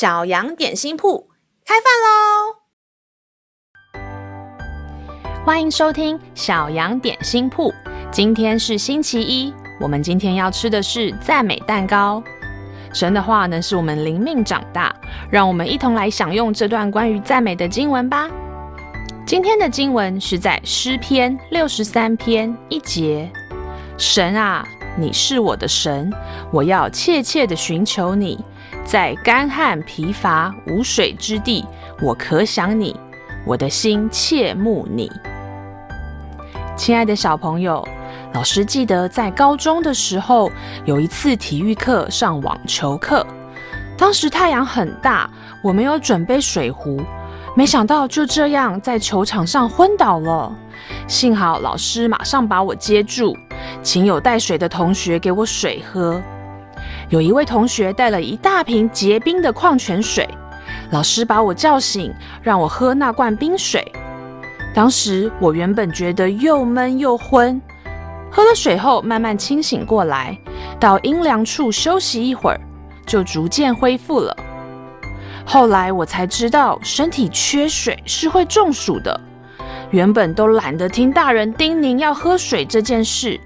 小羊点心铺开饭喽！欢迎收听小羊点心铺。今天是星期一，我们今天要吃的是赞美蛋糕。神的话能使我们灵命长大，让我们一同来享用这段关于赞美的经文吧。今天的经文是在诗篇六十三篇一节：神啊，你是我的神，我要切切的寻求你。在干旱疲乏无水之地，我可想你，我的心切慕你。亲爱的小朋友，老师记得在高中的时候，有一次体育课上网球课，当时太阳很大，我没有准备水壶，没想到就这样在球场上昏倒了。幸好老师马上把我接住，请有带水的同学给我水喝。有一位同学带了一大瓶结冰的矿泉水，老师把我叫醒，让我喝那罐冰水。当时我原本觉得又闷又昏，喝了水后慢慢清醒过来，到阴凉处休息一会儿，就逐渐恢复了。后来我才知道，身体缺水是会中暑的。原本都懒得听大人叮咛要喝水这件事。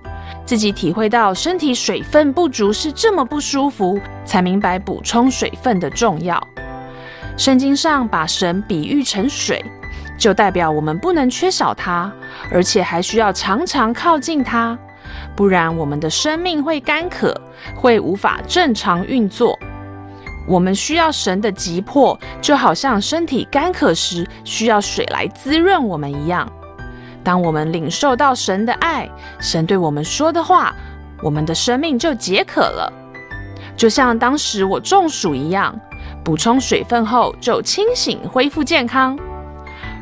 自己体会到身体水分不足是这么不舒服，才明白补充水分的重要。圣经上把神比喻成水，就代表我们不能缺少它，而且还需要常常靠近它，不然我们的生命会干渴，会无法正常运作。我们需要神的急迫，就好像身体干渴时需要水来滋润我们一样。当我们领受到神的爱，神对我们说的话，我们的生命就解渴了，就像当时我中暑一样，补充水分后就清醒恢复健康。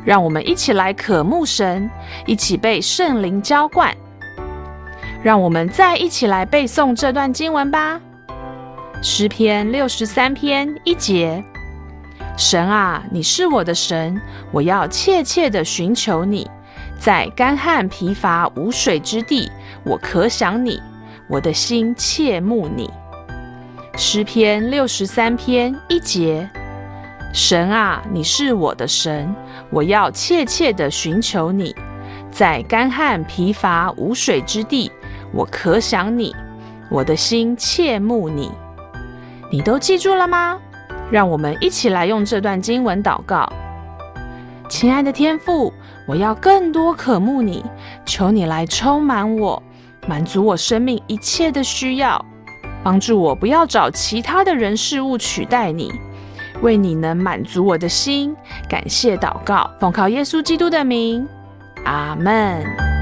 让我们一起来渴慕神，一起被圣灵浇灌。让我们再一起来背诵这段经文吧，《诗篇》六十三篇一节：神啊，你是我的神，我要切切的寻求你。在干旱疲乏无水之地，我可想你，我的心切慕你。诗篇六十三篇一节：神啊，你是我的神，我要切切地寻求你。在干旱疲乏无水之地，我可想你，我的心切慕你。你都记住了吗？让我们一起来用这段经文祷告。亲爱的天父，我要更多渴慕你，求你来充满我，满足我生命一切的需要，帮助我不要找其他的人事物取代你，为你能满足我的心，感谢祷告，奉靠耶稣基督的名，阿门。